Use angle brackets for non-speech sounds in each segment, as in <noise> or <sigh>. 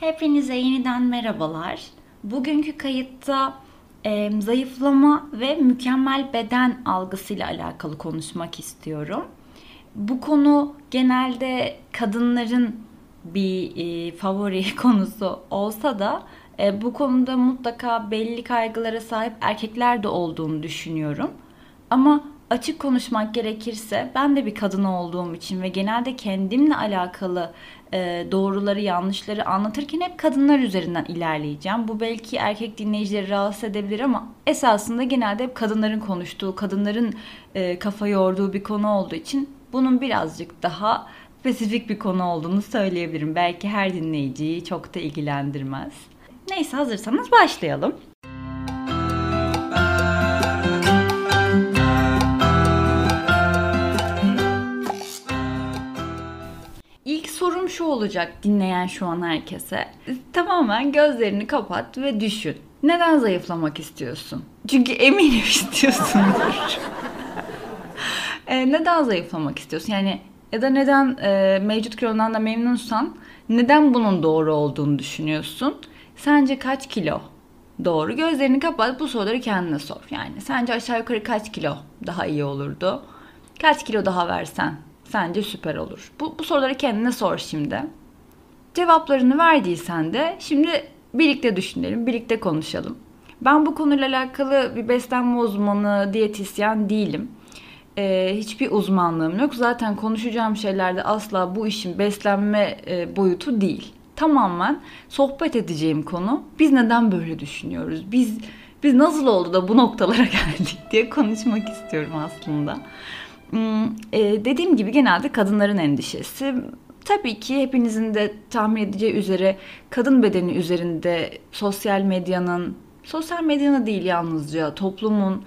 Hepinize yeniden merhabalar. Bugünkü kayıtta e, zayıflama ve mükemmel beden algısıyla alakalı konuşmak istiyorum. Bu konu genelde kadınların bir e, favori <laughs> konusu olsa da e, bu konuda mutlaka belli kaygılara sahip erkekler de olduğunu düşünüyorum. Ama açık konuşmak gerekirse ben de bir kadın olduğum için ve genelde kendimle alakalı e, doğruları yanlışları anlatırken hep kadınlar üzerinden ilerleyeceğim. Bu belki erkek dinleyicileri rahatsız edebilir ama esasında genelde hep kadınların konuştuğu, kadınların e, kafa yorduğu bir konu olduğu için bunun birazcık daha spesifik bir konu olduğunu söyleyebilirim. Belki her dinleyiciyi çok da ilgilendirmez. Neyse hazırsanız başlayalım. Şu olacak dinleyen şu an herkese. Tamamen gözlerini kapat ve düşün. Neden zayıflamak istiyorsun? Çünkü eminim <laughs> istiyorsundur. e, neden zayıflamak istiyorsun? Yani ya da neden e, mevcut kilondan da memnunsan neden bunun doğru olduğunu düşünüyorsun? Sence kaç kilo doğru? Gözlerini kapat bu soruları kendine sor. Yani sence aşağı yukarı kaç kilo daha iyi olurdu? Kaç kilo daha versen sence süper olur? Bu, bu soruları kendine sor şimdi. Cevaplarını verdiysen de şimdi birlikte düşünelim, birlikte konuşalım. Ben bu konuyla alakalı bir beslenme uzmanı, diyetisyen değilim. Ee, hiçbir uzmanlığım yok. Zaten konuşacağım şeylerde asla bu işin beslenme e, boyutu değil. Tamamen sohbet edeceğim konu. Biz neden böyle düşünüyoruz? Biz biz nasıl oldu da bu noktalara <laughs> geldik diye konuşmak istiyorum aslında. Hmm, e, dediğim gibi genelde kadınların endişesi. Tabii ki hepinizin de tahmin edeceği üzere kadın bedeni üzerinde sosyal medyanın, sosyal medyanın değil yalnızca toplumun,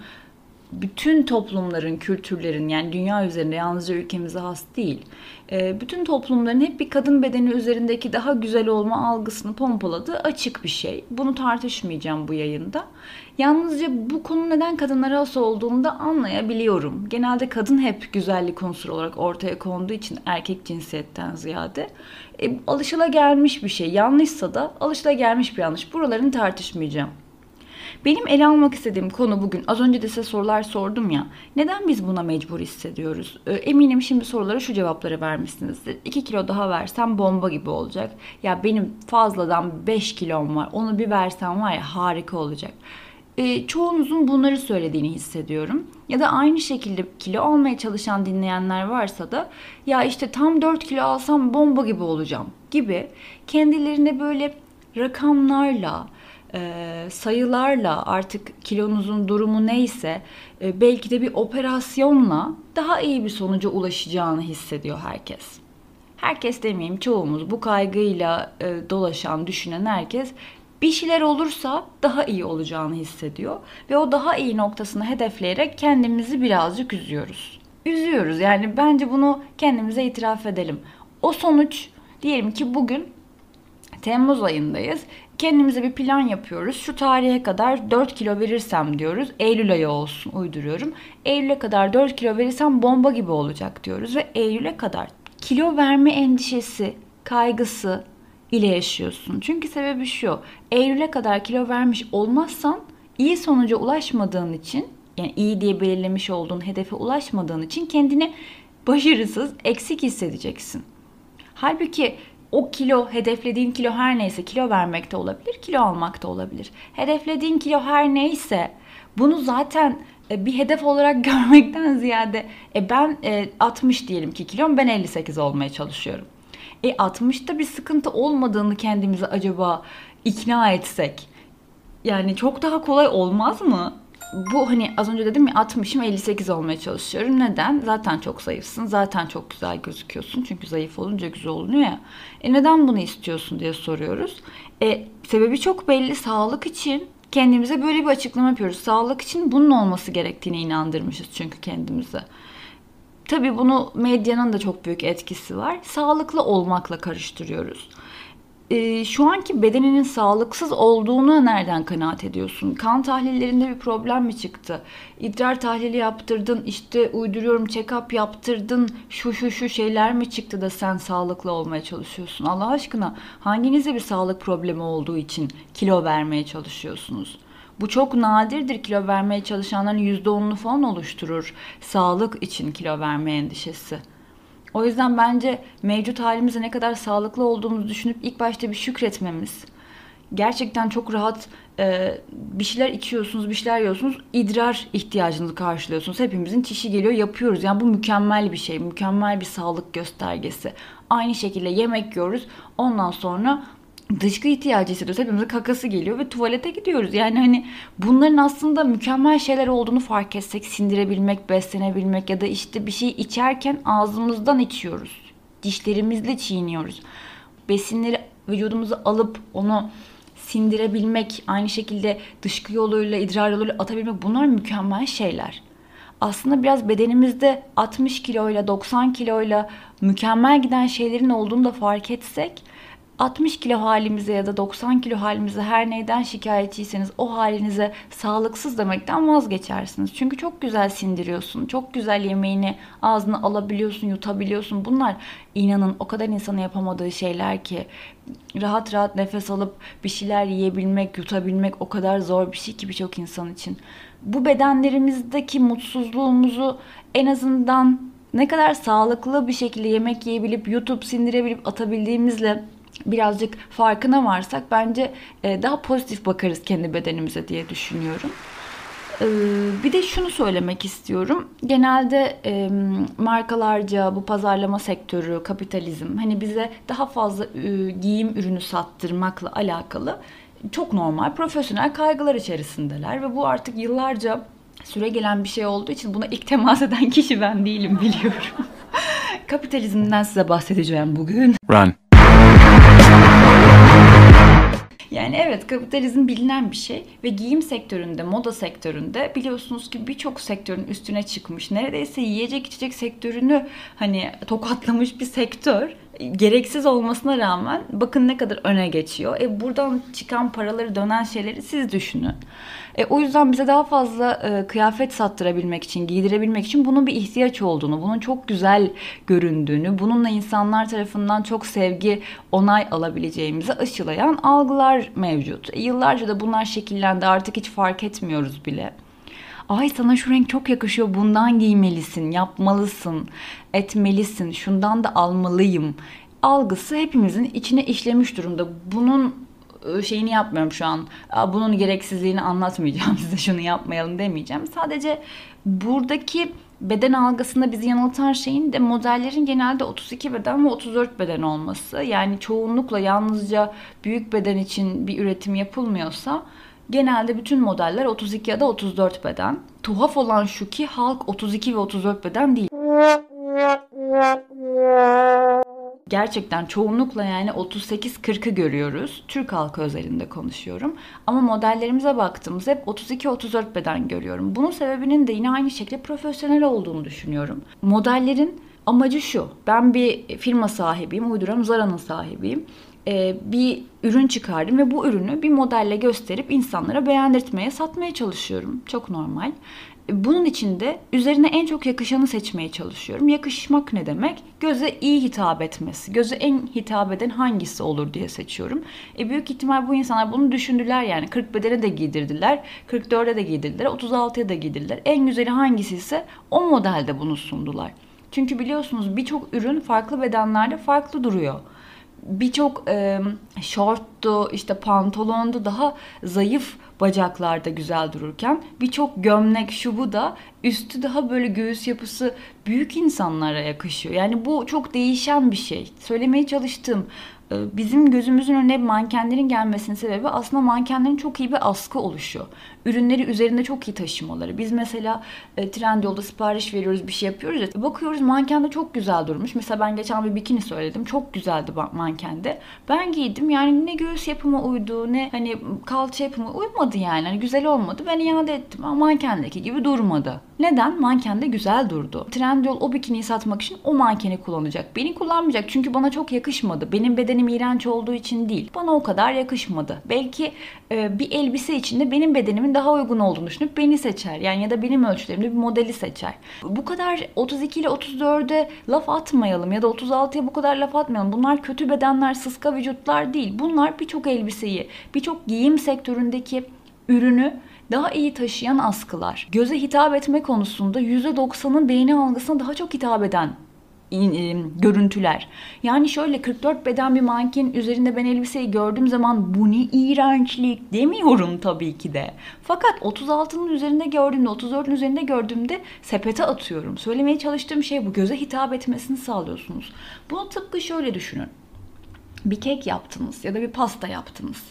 bütün toplumların, kültürlerin yani dünya üzerinde yalnızca ülkemize has değil. E, bütün toplumların hep bir kadın bedeni üzerindeki daha güzel olma algısını pompaladığı açık bir şey. Bunu tartışmayacağım bu yayında. Yalnızca bu konu neden kadınlara has olduğunu da anlayabiliyorum. Genelde kadın hep güzellik unsuru olarak ortaya konduğu için erkek cinsiyetten ziyade e, alışılagelmiş bir şey. Yanlışsa da alışılagelmiş bir yanlış. Buralarını tartışmayacağım. Benim ele almak istediğim konu bugün az önce de size sorular sordum ya. Neden biz buna mecbur hissediyoruz? Ee, eminim şimdi sorulara şu cevapları vermişsinizdir. 2 kilo daha versem bomba gibi olacak. Ya benim fazladan 5 kilom var. Onu bir versem var ya harika olacak. E, çoğunuzun bunları söylediğini hissediyorum. Ya da aynı şekilde kilo almaya çalışan dinleyenler varsa da ya işte tam 4 kilo alsam bomba gibi olacağım gibi kendilerine böyle rakamlarla, e, sayılarla artık kilonuzun durumu neyse e, belki de bir operasyonla daha iyi bir sonuca ulaşacağını hissediyor herkes. Herkes demeyeyim çoğumuz bu kaygıyla e, dolaşan, düşünen herkes bir şeyler olursa daha iyi olacağını hissediyor ve o daha iyi noktasını hedefleyerek kendimizi birazcık üzüyoruz. Üzüyoruz yani bence bunu kendimize itiraf edelim. O sonuç diyelim ki bugün Temmuz ayındayız. Kendimize bir plan yapıyoruz. Şu tarihe kadar 4 kilo verirsem diyoruz. Eylül ayı olsun uyduruyorum. Eylül'e kadar 4 kilo verirsem bomba gibi olacak diyoruz. Ve Eylül'e kadar kilo verme endişesi, kaygısı ile yaşıyorsun. Çünkü sebebi şu. Eylül'e kadar kilo vermiş olmazsan iyi sonuca ulaşmadığın için yani iyi diye belirlemiş olduğun hedefe ulaşmadığın için kendini başarısız, eksik hissedeceksin. Halbuki o kilo, hedeflediğin kilo her neyse kilo vermek de olabilir, kilo almak da olabilir. Hedeflediğin kilo her neyse bunu zaten e, bir hedef olarak <laughs> görmekten ziyade e ben e, 60 diyelim ki kilom ben 58 olmaya çalışıyorum. E 60'ta bir sıkıntı olmadığını kendimize acaba ikna etsek yani çok daha kolay olmaz mı? Bu hani az önce dedim ya 60'ım 58 olmaya çalışıyorum. Neden? Zaten çok zayıfsın. Zaten çok güzel gözüküyorsun. Çünkü zayıf olunca güzel oluyor ya. E neden bunu istiyorsun diye soruyoruz. E sebebi çok belli. Sağlık için kendimize böyle bir açıklama yapıyoruz. Sağlık için bunun olması gerektiğine inandırmışız çünkü kendimize. Tabii bunu medyanın da çok büyük etkisi var. Sağlıklı olmakla karıştırıyoruz. E, şu anki bedeninin sağlıksız olduğunu nereden kanaat ediyorsun? Kan tahlillerinde bir problem mi çıktı? İdrar tahlili yaptırdın, işte uyduruyorum check-up yaptırdın, şu şu şu şeyler mi çıktı da sen sağlıklı olmaya çalışıyorsun? Allah aşkına hanginize bir sağlık problemi olduğu için kilo vermeye çalışıyorsunuz? Bu çok nadirdir kilo vermeye çalışanların %10'unu falan oluşturur. Sağlık için kilo verme endişesi. O yüzden bence mevcut halimizde ne kadar sağlıklı olduğumuzu düşünüp ilk başta bir şükretmemiz. Gerçekten çok rahat e, bir şeyler içiyorsunuz, bir şeyler yiyorsunuz. idrar ihtiyacınızı karşılıyorsunuz. Hepimizin çişi geliyor, yapıyoruz. Yani bu mükemmel bir şey, mükemmel bir sağlık göstergesi. Aynı şekilde yemek yiyoruz. Ondan sonra dışkı ihtiyacı hissediyoruz. Hepimizin kakası geliyor ve tuvalete gidiyoruz. Yani hani bunların aslında mükemmel şeyler olduğunu fark etsek, sindirebilmek, beslenebilmek ya da işte bir şey içerken ağzımızdan içiyoruz. Dişlerimizle çiğniyoruz. Besinleri vücudumuza alıp onu sindirebilmek, aynı şekilde dışkı yoluyla, idrar yoluyla atabilmek bunlar mükemmel şeyler. Aslında biraz bedenimizde 60 kiloyla 90 kiloyla mükemmel giden şeylerin olduğunu da fark etsek 60 kilo halimize ya da 90 kilo halimize her neyden şikayetçiyseniz o halinize sağlıksız demekten vazgeçersiniz. Çünkü çok güzel sindiriyorsun. Çok güzel yemeğini ağzına alabiliyorsun, yutabiliyorsun. Bunlar inanın o kadar insanın yapamadığı şeyler ki rahat rahat nefes alıp bir şeyler yiyebilmek, yutabilmek o kadar zor bir şey ki birçok insan için. Bu bedenlerimizdeki mutsuzluğumuzu en azından ne kadar sağlıklı bir şekilde yemek yiyebilip yutup sindirebilip atabildiğimizle birazcık farkına varsak bence e, daha pozitif bakarız kendi bedenimize diye düşünüyorum. E, bir de şunu söylemek istiyorum. Genelde e, markalarca bu pazarlama sektörü, kapitalizm hani bize daha fazla giyim ürünü sattırmakla alakalı çok normal profesyonel kaygılar içerisindeler ve bu artık yıllarca süre gelen bir şey olduğu için buna ilk temas eden kişi ben değilim biliyorum. <laughs> Kapitalizmden size bahsedeceğim bugün. Run. Yani evet kapitalizm bilinen bir şey ve giyim sektöründe, moda sektöründe biliyorsunuz ki birçok sektörün üstüne çıkmış. Neredeyse yiyecek içecek sektörünü hani tokatlamış bir sektör gereksiz olmasına rağmen bakın ne kadar öne geçiyor. E buradan çıkan paraları dönen şeyleri siz düşünün. E, o yüzden bize daha fazla e, kıyafet sattırabilmek için, giydirebilmek için bunun bir ihtiyaç olduğunu, bunun çok güzel göründüğünü, bununla insanlar tarafından çok sevgi, onay alabileceğimizi aşılayan algılar mevcut. E, yıllarca da bunlar şekillendi artık hiç fark etmiyoruz bile ay sana şu renk çok yakışıyor bundan giymelisin, yapmalısın, etmelisin, şundan da almalıyım algısı hepimizin içine işlemiş durumda. Bunun e, şeyini yapmıyorum şu an. Bunun gereksizliğini anlatmayacağım <laughs> size şunu yapmayalım demeyeceğim. Sadece buradaki beden algısında bizi yanıltan şeyin de modellerin genelde 32 beden ve 34 beden olması. Yani çoğunlukla yalnızca büyük beden için bir üretim yapılmıyorsa genelde bütün modeller 32 ya da 34 beden. Tuhaf olan şu ki halk 32 ve 34 beden değil gerçekten çoğunlukla yani 38-40'ı görüyoruz. Türk halkı özelinde konuşuyorum. Ama modellerimize baktığımız hep 32-34 beden görüyorum. Bunun sebebinin de yine aynı şekilde profesyonel olduğunu düşünüyorum. Modellerin amacı şu. Ben bir firma sahibiyim, uyduran Zara'nın sahibiyim. Ee, bir ürün çıkardım ve bu ürünü bir modelle gösterip insanlara beğendirtmeye, satmaya çalışıyorum. Çok normal. Bunun için de üzerine en çok yakışanı seçmeye çalışıyorum. Yakışmak ne demek? Göze iyi hitap etmesi. Göze en hitap eden hangisi olur diye seçiyorum. E büyük ihtimal bu insanlar bunu düşündüler yani. 40 bedene de giydirdiler, 44'e de giydirdiler, 36'ya da giydirdiler. En güzeli hangisi ise o modelde bunu sundular. Çünkü biliyorsunuz birçok ürün farklı bedenlerde farklı duruyor birçok e, şorttu, işte pantolondu daha zayıf bacaklarda güzel dururken birçok gömlek şu bu da üstü daha böyle göğüs yapısı büyük insanlara yakışıyor. Yani bu çok değişen bir şey. Söylemeye çalıştığım bizim gözümüzün önüne mankenlerin gelmesinin sebebi aslında mankenlerin çok iyi bir askı oluşu. Ürünleri üzerinde çok iyi taşımaları. Biz mesela e, Trendyol'da sipariş veriyoruz, bir şey yapıyoruz ya. Bakıyoruz mankende çok güzel durmuş. Mesela ben geçen bir bikini söyledim. Çok güzeldi mankende. Ben giydim yani ne göğüs yapıma uydu ne hani kalça yapıma uymadı yani. Hani güzel olmadı. Ben iade ettim ama mankendeki gibi durmadı. Neden? Mankende güzel durdu. Trendyol o bikiniyi satmak için o mankeni kullanacak. Beni kullanmayacak çünkü bana çok yakışmadı. Benim bedenim iğrenç olduğu için değil. Bana o kadar yakışmadı. Belki e, bir elbise içinde benim bedenimin daha uygun olduğunu düşünüp beni seçer. Yani ya da benim ölçülerimde bir modeli seçer. Bu kadar 32 ile 34'e laf atmayalım ya da 36'ya bu kadar laf atmayalım. Bunlar kötü bedenler, sıska vücutlar değil. Bunlar birçok elbiseyi, birçok giyim sektöründeki ürünü daha iyi taşıyan askılar. Göze hitap etme konusunda %90'ın beğeni algısına daha çok hitap eden görüntüler. Yani şöyle 44 beden bir manken üzerinde ben elbiseyi gördüğüm zaman bu ne iğrençlik demiyorum tabii ki de. Fakat 36'nın üzerinde gördüğümde 34'ün üzerinde gördüğümde sepete atıyorum. Söylemeye çalıştığım şey bu. Göze hitap etmesini sağlıyorsunuz. Bunu tıpkı şöyle düşünün. Bir kek yaptınız ya da bir pasta yaptınız.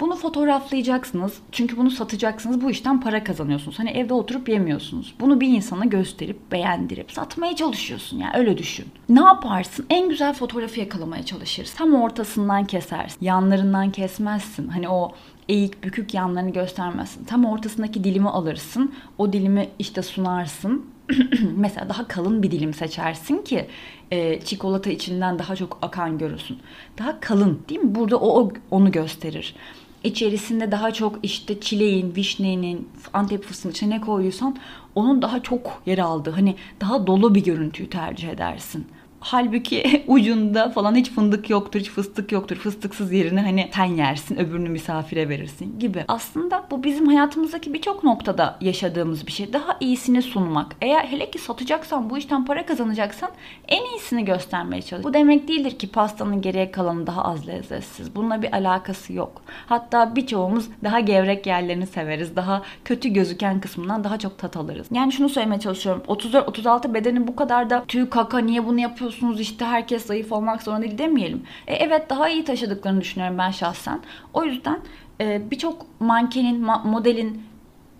Bunu fotoğraflayacaksınız. Çünkü bunu satacaksınız. Bu işten para kazanıyorsunuz. Hani evde oturup yemiyorsunuz. Bunu bir insana gösterip beğendirip satmaya çalışıyorsun. Yani öyle düşün. Ne yaparsın? En güzel fotoğrafı yakalamaya çalışırsın. Tam ortasından kesersin. Yanlarından kesmezsin. Hani o eğik bükük yanlarını göstermezsin. Tam ortasındaki dilimi alırsın. O dilimi işte sunarsın. <clears throat> Mesela daha kalın bir dilim seçersin ki e, çikolata içinden daha çok akan görürsün. Daha kalın değil mi? Burada o, onu gösterir. İçerisinde daha çok işte çileğin, vişnenin, antep fıstığın içine ne koyuyorsan onun daha çok yer aldığı hani daha dolu bir görüntüyü tercih edersin. Halbuki <laughs> ucunda falan hiç fındık yoktur, hiç fıstık yoktur. Fıstıksız yerine hani sen yersin, öbürünü misafire verirsin gibi. Aslında bu bizim hayatımızdaki birçok noktada yaşadığımız bir şey. Daha iyisini sunmak. Eğer hele ki satacaksan, bu işten para kazanacaksan en iyisini göstermeye çalış. Bu demek değildir ki pastanın geriye kalanı daha az lezzetsiz. Bununla bir alakası yok. Hatta birçoğumuz daha gevrek yerlerini severiz. Daha kötü gözüken kısmından daha çok tat alırız. Yani şunu söylemeye çalışıyorum. 34-36 bedenin bu kadar da tüy kaka niye bunu yapıyorsun yapıyorsunuz işte herkes zayıf olmak zorunda değil demeyelim. E, evet daha iyi taşıdıklarını düşünüyorum ben şahsen. O yüzden e, birçok mankenin, ma- modelin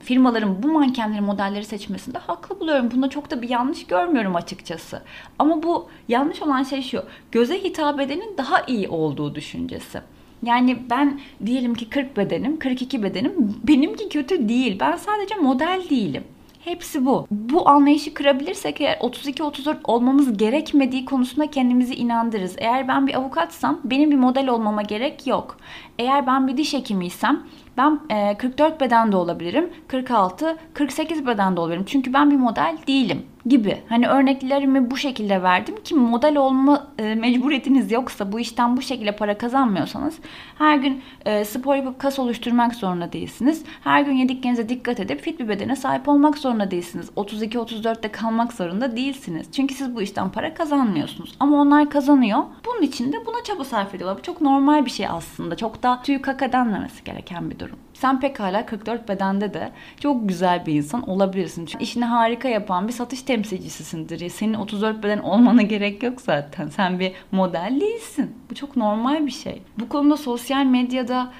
firmaların bu mankenleri, modelleri seçmesinde haklı buluyorum. Bunda çok da bir yanlış görmüyorum açıkçası. Ama bu yanlış olan şey şu. Göze hitap edenin daha iyi olduğu düşüncesi. Yani ben diyelim ki 40 bedenim, 42 bedenim. Benimki kötü değil. Ben sadece model değilim. Hepsi bu. Bu anlayışı kırabilirsek eğer 32-34 olmamız gerekmediği konusunda kendimizi inandırırız. Eğer ben bir avukatsam benim bir model olmama gerek yok. Eğer ben bir diş hekimiysem ben e, 44 beden de olabilirim. 46, 48 beden de olabilirim. Çünkü ben bir model değilim gibi. Hani örneklerimi bu şekilde verdim ki model olma e, mecburiyetiniz yoksa bu işten bu şekilde para kazanmıyorsanız her gün e, spor yapıp kas oluşturmak zorunda değilsiniz. Her gün yediklerinize dikkat edip fit bir bedene sahip olmak zorunda değilsiniz. 32-34'te kalmak zorunda değilsiniz. Çünkü siz bu işten para kazanmıyorsunuz. Ama onlar kazanıyor. Bunun için de buna çaba sarf ediyorlar. Bu çok normal bir şey aslında. Çok da tüy kaka denmemesi gereken bir durum. Sen pekala 44 bedende de çok güzel bir insan olabilirsin. Çünkü işini harika yapan bir satış temsilcisisindir. Senin 34 beden olmana <laughs> gerek yok zaten. Sen bir model değilsin. Bu çok normal bir şey. Bu konuda sosyal medyada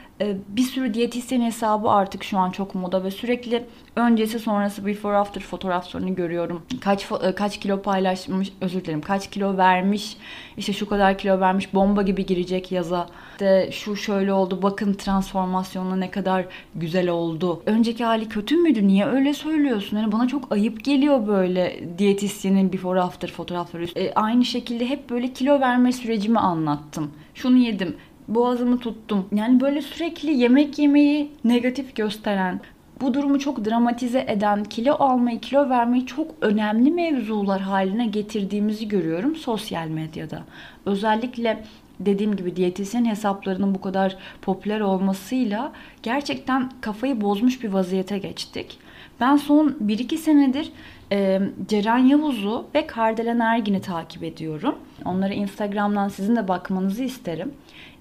bir sürü diyetisyen hesabı artık şu an çok moda ve sürekli öncesi sonrası before after fotoğraflarını görüyorum. Kaç e, kaç kilo paylaşmış, özür dilerim. Kaç kilo vermiş. işte şu kadar kilo vermiş. Bomba gibi girecek yaza. İşte şu şöyle oldu. Bakın transformasyonla ne kadar güzel oldu. Önceki hali kötü müydü? Niye öyle söylüyorsun? Yani bana çok ayıp geliyor böyle diyetisyenin before after fotoğrafları. E, aynı şekilde hep böyle kilo verme sürecimi anlattım. Şunu yedim boğazımı tuttum. Yani böyle sürekli yemek yemeyi negatif gösteren, bu durumu çok dramatize eden, kilo almayı, kilo vermeyi çok önemli mevzular haline getirdiğimizi görüyorum sosyal medyada. Özellikle dediğim gibi diyetisyen hesaplarının bu kadar popüler olmasıyla gerçekten kafayı bozmuş bir vaziyete geçtik. Ben son 1-2 senedir e, Ceren Yavuz'u ve Kardelen Ergin'i takip ediyorum. Onları Instagram'dan sizin de bakmanızı isterim.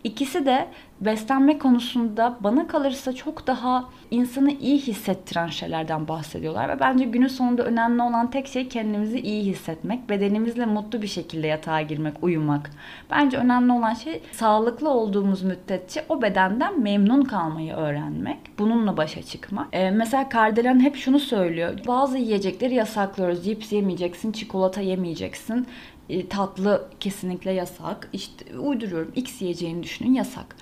İkisi de beslenme konusunda bana kalırsa çok daha insanı iyi hissettiren şeylerden bahsediyorlar ve bence günün sonunda önemli olan tek şey kendimizi iyi hissetmek, bedenimizle mutlu bir şekilde yatağa girmek, uyumak. Bence önemli olan şey sağlıklı olduğumuz müddetçe o bedenden memnun kalmayı öğrenmek, bununla başa çıkmak. Ee, mesela Kardelen hep şunu söylüyor. Bazı yiyecekleri yasaklıyoruz. Cips yemeyeceksin, çikolata yemeyeceksin e, tatlı kesinlikle yasak. İşte uyduruyorum. X yiyeceğini düşünün yasak.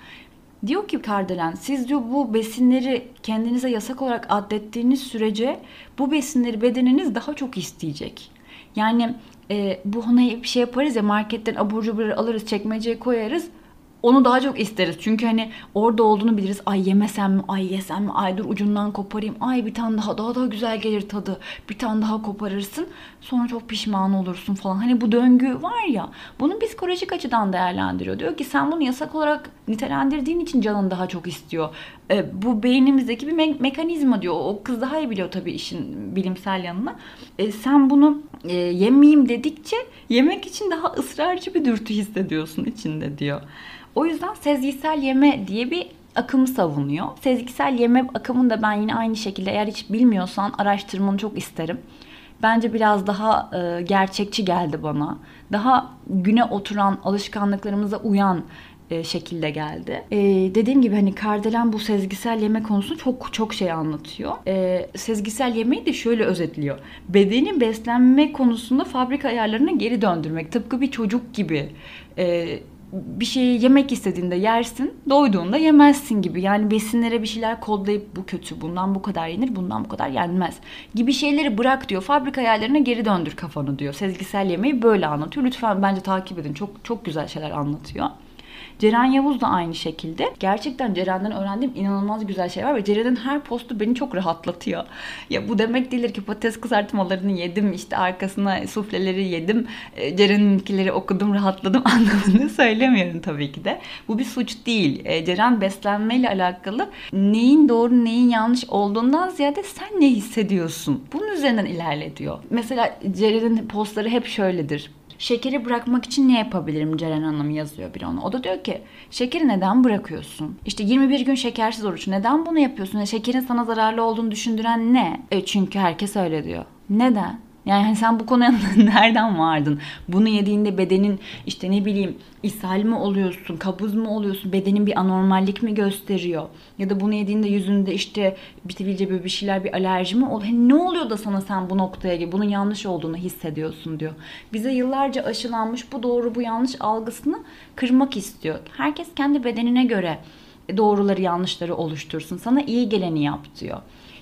Diyor ki Kardelen siz diyor bu besinleri kendinize yasak olarak adettiğiniz sürece bu besinleri bedeniniz daha çok isteyecek. Yani e, bu hani bir şey yaparız ya marketten abur cubur alırız çekmeceye koyarız onu daha çok isteriz. Çünkü hani orada olduğunu biliriz. Ay yemesem mi? Ay yesem mi? Ay dur ucundan koparayım. Ay bir tane daha daha daha güzel gelir tadı. Bir tane daha koparırsın. Sonra çok pişman olursun falan. Hani bu döngü var ya. Bunu psikolojik açıdan değerlendiriyor. Diyor ki sen bunu yasak olarak nitelendirdiğin için canın daha çok istiyor. E, bu beynimizdeki bir me- mekanizma diyor. O kız daha iyi biliyor tabii işin bilimsel yanını. E, sen bunu e, yemeyeyim dedikçe yemek için daha ısrarcı bir dürtü hissediyorsun içinde diyor. O yüzden sezgisel yeme diye bir akımı savunuyor. Sezgisel yeme akımını ben yine aynı şekilde eğer hiç bilmiyorsan araştırmanı çok isterim. Bence biraz daha e, gerçekçi geldi bana. Daha güne oturan, alışkanlıklarımıza uyan e, şekilde geldi. E, dediğim gibi hani Kardelen bu sezgisel yeme konusunu çok çok şey anlatıyor. E, sezgisel yemeği de şöyle özetliyor. Bedeni beslenme konusunda fabrika ayarlarına geri döndürmek. Tıpkı bir çocuk gibi. Bir şeyi yemek istediğinde yersin, doyduğunda yemezsin gibi. Yani besinlere bir şeyler kodlayıp bu kötü, bundan bu kadar yenir, bundan bu kadar yenmez gibi şeyleri bırak diyor. Fabrika ayarlarına geri döndür kafanı diyor. Sezgisel yemeği böyle anlatıyor. Lütfen bence takip edin. Çok çok güzel şeyler anlatıyor. Ceren Yavuz da aynı şekilde. Gerçekten Ceren'den öğrendiğim inanılmaz güzel şey var ve Ceren'in her postu beni çok rahatlatıyor. Ya bu demek değildir ki patates kızartmalarını yedim, işte arkasına sufleleri yedim, e, Ceren'inkileri okudum, rahatladım <laughs> anlamını söylemiyorum tabii ki de. Bu bir suç değil. E, Ceren beslenmeyle alakalı neyin doğru, neyin yanlış olduğundan ziyade sen ne hissediyorsun? Bunun üzerinden ilerletiyor. Mesela Ceren'in postları hep şöyledir Şekeri bırakmak için ne yapabilirim Ceren Hanım yazıyor bir ona. O da diyor ki şekeri neden bırakıyorsun? İşte 21 gün şekersiz oruç. Neden bunu yapıyorsun? Şekerin sana zararlı olduğunu düşündüren ne? E çünkü herkes öyle diyor. Neden? Yani hani sen bu konuya <laughs> nereden vardın? Bunu yediğinde bedenin işte ne bileyim ishal mi oluyorsun, kabuz mu oluyorsun, bedenin bir anormallik mi gösteriyor? Ya da bunu yediğinde yüzünde işte bitibilce böyle bir şeyler bir alerji mi oluyor? Hani ne oluyor da sana sen bu noktaya gel, bunun yanlış olduğunu hissediyorsun diyor. Bize yıllarca aşılanmış bu doğru bu yanlış algısını kırmak istiyor. Herkes kendi bedenine göre doğruları yanlışları oluştursun. Sana iyi geleni yap diyor.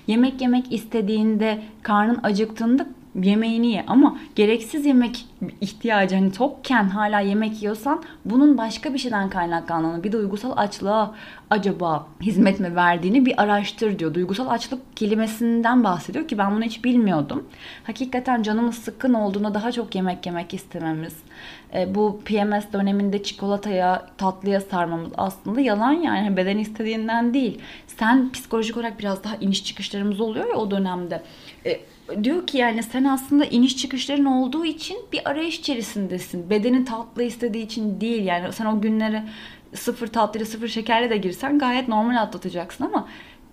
Yemek yemek istediğinde, karnın acıktığında yemeğini ye. Ama gereksiz yemek ihtiyacı hani tokken hala yemek yiyorsan bunun başka bir şeyden kaynaklandığını bir duygusal açlığa acaba hizmet mi verdiğini bir araştır diyor. Duygusal açlık kelimesinden bahsediyor ki ben bunu hiç bilmiyordum. Hakikaten canımız sıkkın olduğunda daha çok yemek yemek istememiz. E, bu PMS döneminde çikolataya, tatlıya sarmamız aslında yalan yani hani beden istediğinden değil. Sen psikolojik olarak biraz daha iniş çıkışlarımız oluyor ya o dönemde. E, diyor ki yani sen aslında iniş çıkışların olduğu için bir arayış içerisindesin. Bedenin tatlı istediği için değil yani sen o günleri sıfır tatlıyla sıfır şekerle de girsen gayet normal atlatacaksın ama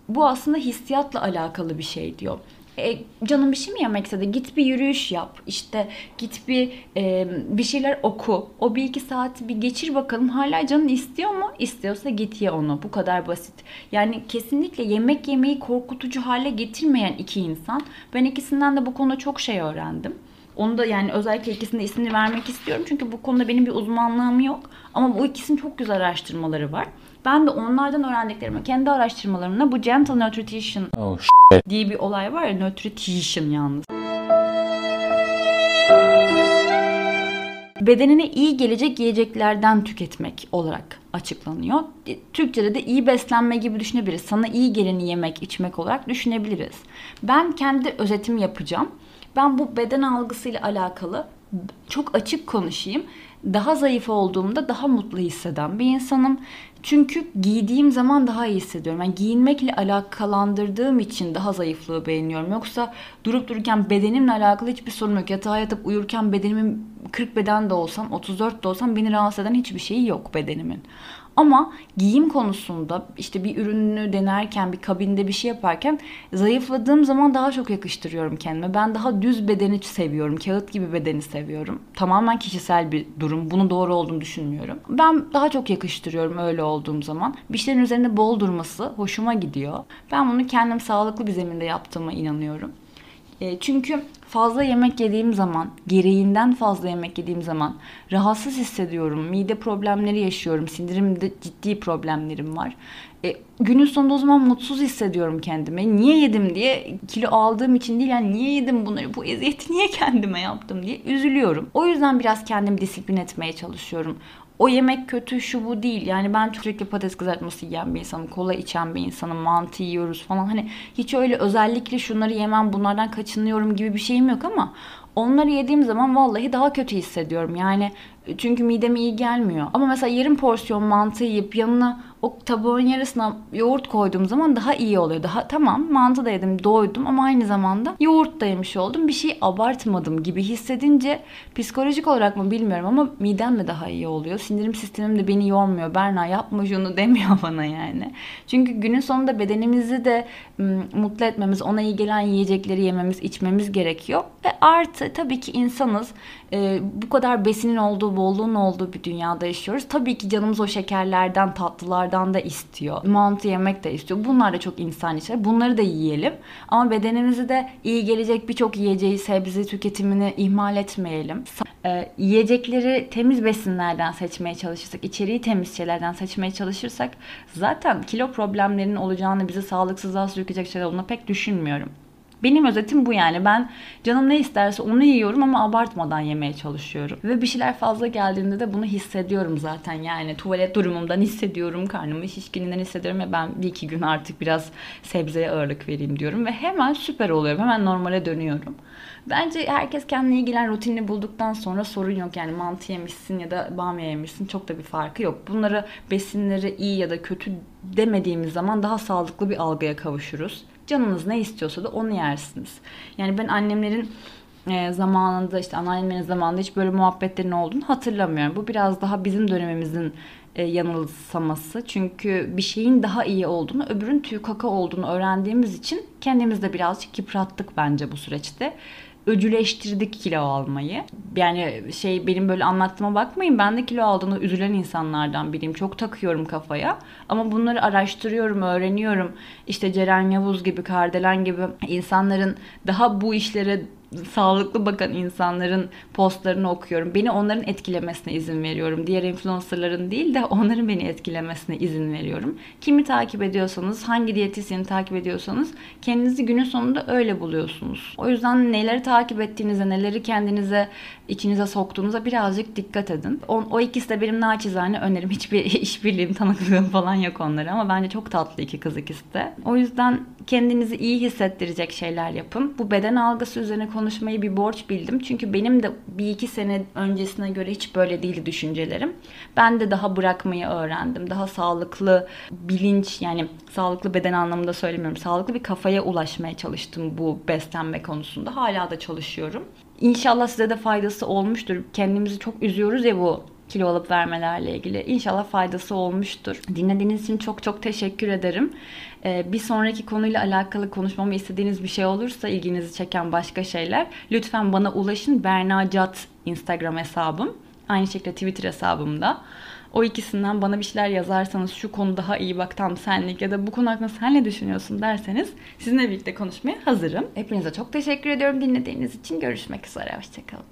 bu aslında hissiyatla alakalı bir şey diyor. E, canım bir şey mi yemek istedi? Git bir yürüyüş yap. İşte git bir e, bir şeyler oku. O bir iki saati bir geçir bakalım. Hala canın istiyor mu? İstiyorsa git ye onu. Bu kadar basit. Yani kesinlikle yemek yemeyi korkutucu hale getirmeyen iki insan. Ben ikisinden de bu konuda çok şey öğrendim. Onu da yani özellikle ikisinde ismini vermek istiyorum. Çünkü bu konuda benim bir uzmanlığım yok. Ama bu ikisinin çok güzel araştırmaları var. Ben de onlardan öğrendiklerimi kendi araştırmalarımla bu Gentle Nutrition oh, diye bir olay var ya Nutrition yalnız. bedenine iyi gelecek yiyeceklerden tüketmek olarak açıklanıyor. Türkçe'de de iyi beslenme gibi düşünebiliriz. Sana iyi geleni yemek, içmek olarak düşünebiliriz. Ben kendi özetimi yapacağım. Ben bu beden algısıyla alakalı çok açık konuşayım. Daha zayıf olduğumda daha mutlu hisseden bir insanım. Çünkü giydiğim zaman daha iyi hissediyorum. Yani giyinmekle alakalandırdığım için daha zayıflığı beğeniyorum. Yoksa durup dururken bedenimle alakalı hiçbir sorun yok. Yatağa yatıp uyurken bedenimin 40 beden de olsam, 34 de olsam beni rahatsız eden hiçbir şeyi yok bedenimin. Ama giyim konusunda işte bir ürünü denerken, bir kabinde bir şey yaparken zayıfladığım zaman daha çok yakıştırıyorum kendime. Ben daha düz bedeni seviyorum. Kağıt gibi bedeni seviyorum. Tamamen kişisel bir durum. Bunu doğru olduğunu düşünmüyorum. Ben daha çok yakıştırıyorum öyle olduğum zaman. Bir şeylerin üzerinde bol durması hoşuma gidiyor. Ben bunu kendim sağlıklı bir zeminde yaptığıma inanıyorum E, çünkü fazla yemek yediğim zaman, gereğinden fazla yemek yediğim zaman rahatsız hissediyorum. Mide problemleri yaşıyorum. Sindirimde ciddi problemlerim var. E, günün sonunda o zaman mutsuz hissediyorum kendime. Niye yedim diye kilo aldığım için değil yani niye yedim bunları bu eziyeti niye kendime yaptım diye üzülüyorum. O yüzden biraz kendimi disiplin etmeye çalışıyorum o yemek kötü şu bu değil. Yani ben sürekli patates kızartması yiyen bir insanım. Kola içen bir insanım. Mantı yiyoruz falan. Hani hiç öyle özellikle şunları yemem bunlardan kaçınıyorum gibi bir şeyim yok ama onları yediğim zaman vallahi daha kötü hissediyorum. Yani çünkü mideme iyi gelmiyor. Ama mesela yarım porsiyon mantı yiyip yanına o tabağın yarısına yoğurt koyduğum zaman daha iyi oluyor. Daha tamam mantı da yedim doydum ama aynı zamanda yoğurt da yemiş oldum. Bir şey abartmadım gibi hissedince psikolojik olarak mı bilmiyorum ama midem mi daha iyi oluyor. Sindirim sistemim de beni yormuyor. Berna yapma şunu <laughs> demiyor bana yani. Çünkü günün sonunda bedenimizi de mutlu etmemiz, ona iyi gelen yiyecekleri yememiz, içmemiz gerekiyor. Ve artı tabii ki insanız. E, bu kadar besinin olduğu, bolluğun olduğu bir dünyada yaşıyoruz. Tabii ki canımız o şekerlerden, tatlılardan da istiyor. Mantı yemek de istiyor. Bunlar da çok insan içer. Bunları da yiyelim. Ama bedenimizi de iyi gelecek birçok yiyeceği, sebze tüketimini ihmal etmeyelim. E, yiyecekleri temiz besinlerden seçmeye çalışırsak, içeriği temiz şeylerden seçmeye çalışırsak zaten kilo problemlerinin olacağını, bizi sağlıksızlığa sürükleyecek şeyler olduğunu pek düşünmüyorum. Benim özetim bu yani. Ben canım ne isterse onu yiyorum ama abartmadan yemeye çalışıyorum. Ve bir şeyler fazla geldiğinde de bunu hissediyorum zaten. Yani tuvalet durumumdan hissediyorum, karnımı şişkininden hissediyorum ve ben bir iki gün artık biraz sebzeye ağırlık vereyim diyorum. Ve hemen süper oluyorum. Hemen normale dönüyorum. Bence herkes kendine ilgilen rutinini bulduktan sonra sorun yok. Yani mantı yemişsin ya da bamya yemişsin çok da bir farkı yok. Bunları besinleri iyi ya da kötü demediğimiz zaman daha sağlıklı bir algıya kavuşuruz. Canınız ne istiyorsa da onu yersiniz. Yani ben annemlerin e, zamanında işte anneannemin zamanında hiç böyle muhabbetlerin olduğunu hatırlamıyorum. Bu biraz daha bizim dönemimizin e, yanılsaması. Çünkü bir şeyin daha iyi olduğunu, öbürün tüy kaka olduğunu öğrendiğimiz için kendimiz de birazcık yıprattık bence bu süreçte öcüleştirdik kilo almayı. Yani şey benim böyle anlattığıma bakmayın. Ben de kilo aldığını üzülen insanlardan biriyim. Çok takıyorum kafaya. Ama bunları araştırıyorum, öğreniyorum. İşte Ceren Yavuz gibi, Kardelen gibi insanların daha bu işlere sağlıklı bakan insanların postlarını okuyorum. Beni onların etkilemesine izin veriyorum. Diğer influencerların değil de onların beni etkilemesine izin veriyorum. Kimi takip ediyorsanız, hangi diyetisyeni takip ediyorsanız kendinizi günün sonunda öyle buluyorsunuz. O yüzden neleri takip ettiğinize, neleri kendinize içinize soktuğunuza birazcık dikkat edin. O, o ikisi de benim naçizane önerim. <laughs> Hiçbir işbirliğim, tanıklığım falan yok onlara ama bence çok tatlı iki kız ikisi de. O yüzden kendinizi iyi hissettirecek şeyler yapın. Bu beden algısı üzerine konuşmayı bir borç bildim. Çünkü benim de bir iki sene öncesine göre hiç böyle değildi düşüncelerim. Ben de daha bırakmayı öğrendim. Daha sağlıklı bilinç yani sağlıklı beden anlamında söylemiyorum. Sağlıklı bir kafaya ulaşmaya çalıştım bu beslenme konusunda. Hala da çalışıyorum. İnşallah size de faydası olmuştur. Kendimizi çok üzüyoruz ya bu kilo alıp vermelerle ilgili. İnşallah faydası olmuştur. Dinlediğiniz için çok çok teşekkür ederim. Ee, bir sonraki konuyla alakalı konuşmamı istediğiniz bir şey olursa ilginizi çeken başka şeyler lütfen bana ulaşın. Berna Cat Instagram hesabım. Aynı şekilde Twitter hesabımda. O ikisinden bana bir şeyler yazarsanız şu konu daha iyi bak tam senlik ya da bu konu hakkında sen ne düşünüyorsun derseniz sizinle birlikte konuşmaya hazırım. Hepinize çok teşekkür ediyorum dinlediğiniz için. Görüşmek üzere. Hoşçakalın.